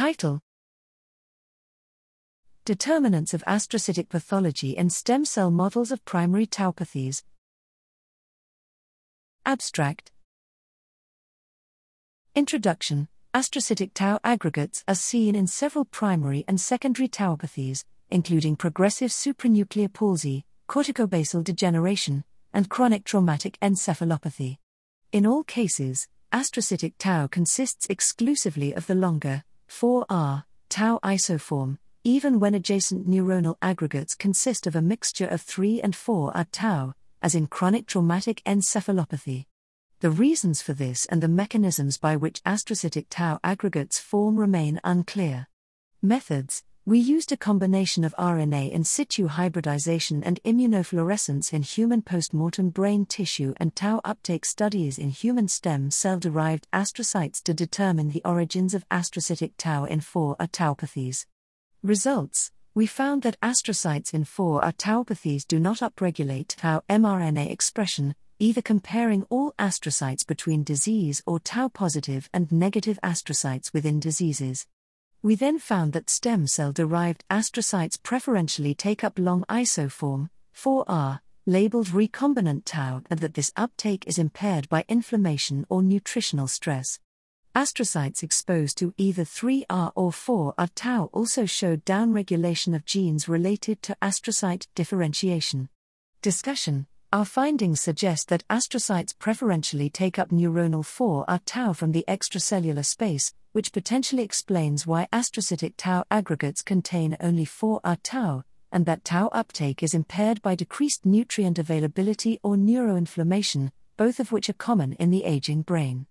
Title Determinants of astrocytic pathology and stem cell models of primary tauopathies. Abstract Introduction Astrocytic tau aggregates are seen in several primary and secondary tauopathies, including progressive supranuclear palsy, corticobasal degeneration, and chronic traumatic encephalopathy. In all cases, astrocytic tau consists exclusively of the longer, 4R, tau isoform, even when adjacent neuronal aggregates consist of a mixture of 3 and 4R tau, as in chronic traumatic encephalopathy. The reasons for this and the mechanisms by which astrocytic tau aggregates form remain unclear. Methods We used a combination of RNA in situ hybridization and immunofluorescence in human postmortem brain tissue and tau uptake studies in human stem cell derived astrocytes to determine the origins of astrocytic tau in 4R tauopathies. Results we found that astrocytes in 4R tauopathies do not upregulate tau mRNA expression, either comparing all astrocytes between disease or tau positive and negative astrocytes within diseases. We then found that stem cell derived astrocytes preferentially take up long isoform, 4R, labeled recombinant tau, and that this uptake is impaired by inflammation or nutritional stress. Astrocytes exposed to either 3R or 4R tau also showed downregulation of genes related to astrocyte differentiation. Discussion our findings suggest that astrocytes preferentially take up neuronal 4R tau from the extracellular space, which potentially explains why astrocytic tau aggregates contain only 4R tau, and that tau uptake is impaired by decreased nutrient availability or neuroinflammation, both of which are common in the aging brain.